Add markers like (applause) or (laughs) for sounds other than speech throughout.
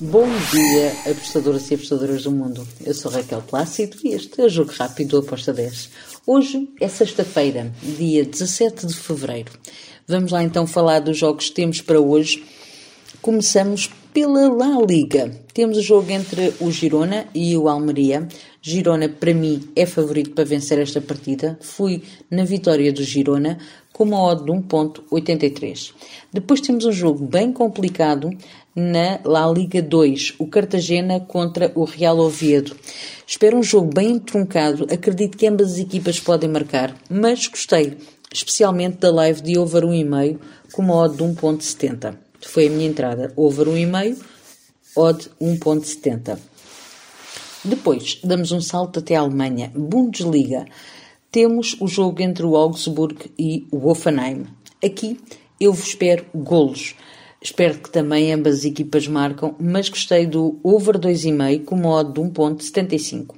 Bom dia, apostadoras e apostadoras do mundo. Eu sou Raquel Plácido e este é o Jogo Rápido do Aposta 10. Hoje é sexta-feira, dia 17 de fevereiro. Vamos lá então falar dos jogos que temos para hoje. Começamos pela La Liga. Temos o jogo entre o Girona e o Almeria. Girona, para mim, é favorito para vencer esta partida. Fui na vitória do Girona com uma odd de 1.83. Depois temos um jogo bem complicado na La Liga 2, o Cartagena contra o Real Oviedo. Espero um jogo bem truncado, acredito que ambas as equipas podem marcar, mas gostei, especialmente da live de over 1,5 com uma odd de 1.70. Foi a minha entrada, over 1,5, odd 1.70. Depois, damos um salto até a Alemanha, Bundesliga. Temos o jogo entre o Augsburg e o Hoffenheim. Aqui eu vos espero golos. Espero que também ambas as equipas marcam, mas gostei do over 2,5 com modo de 1.75.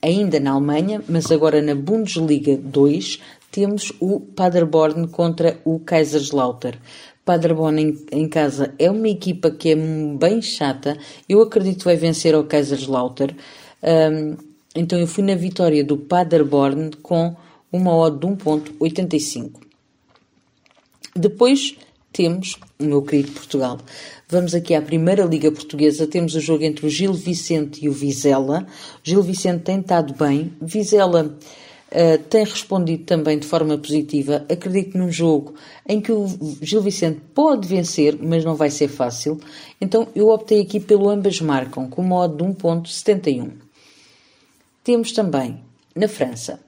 Ainda na Alemanha, mas agora na Bundesliga 2, temos o Paderborn contra o Kaiserslautern. Paderborn em, em, casa é uma equipa que é bem chata. Eu acredito que vai vencer ao Kaiserslautern. Um, então eu fui na vitória do Paderborn com uma odd de 1.85. Depois temos meu querido Portugal. Vamos aqui à Primeira Liga Portuguesa. Temos o jogo entre o Gil Vicente e o Vizela. Gil Vicente tem estado bem. Vizela uh, tem respondido também de forma positiva. Acredito num jogo em que o Gil Vicente pode vencer, mas não vai ser fácil. Então eu optei aqui pelo ambas marcam, com modo de 1.71. Temos também, na França,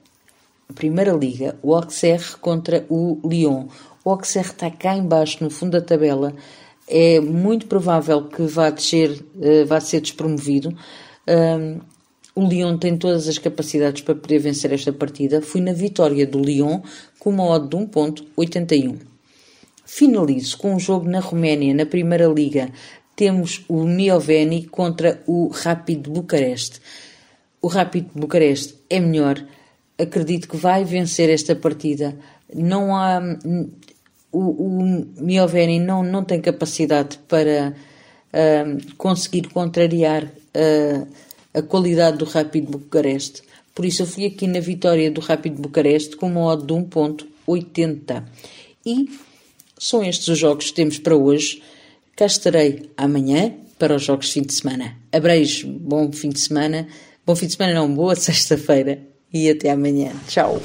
Primeira Liga, o Auxerre contra o Lyon. O Auxerre está cá embaixo, no fundo da tabela. É muito provável que vá descer, uh, vá ser despromovido. O Lyon tem todas as capacidades para poder vencer esta partida. Fui na vitória do Lyon com uma odd de 1.81. Finalizo com um jogo na Roménia, na Primeira Liga. Temos o Mioveni contra o Rapid Bucareste. O Rapid Bucareste é melhor. Acredito que vai vencer esta partida. Não há o, o Mioveni não, não tem capacidade para uh, conseguir contrariar uh, a qualidade do Rápido Bucareste. Por isso eu fui aqui na vitória do Rápido Bucareste com uma odd de 1.80. E são estes os jogos que temos para hoje. Cá estarei amanhã para os jogos de fim de semana. Abrejo, bom fim de semana. Bom fim de semana não, boa (laughs) sexta-feira. E até amanhã. Tchau.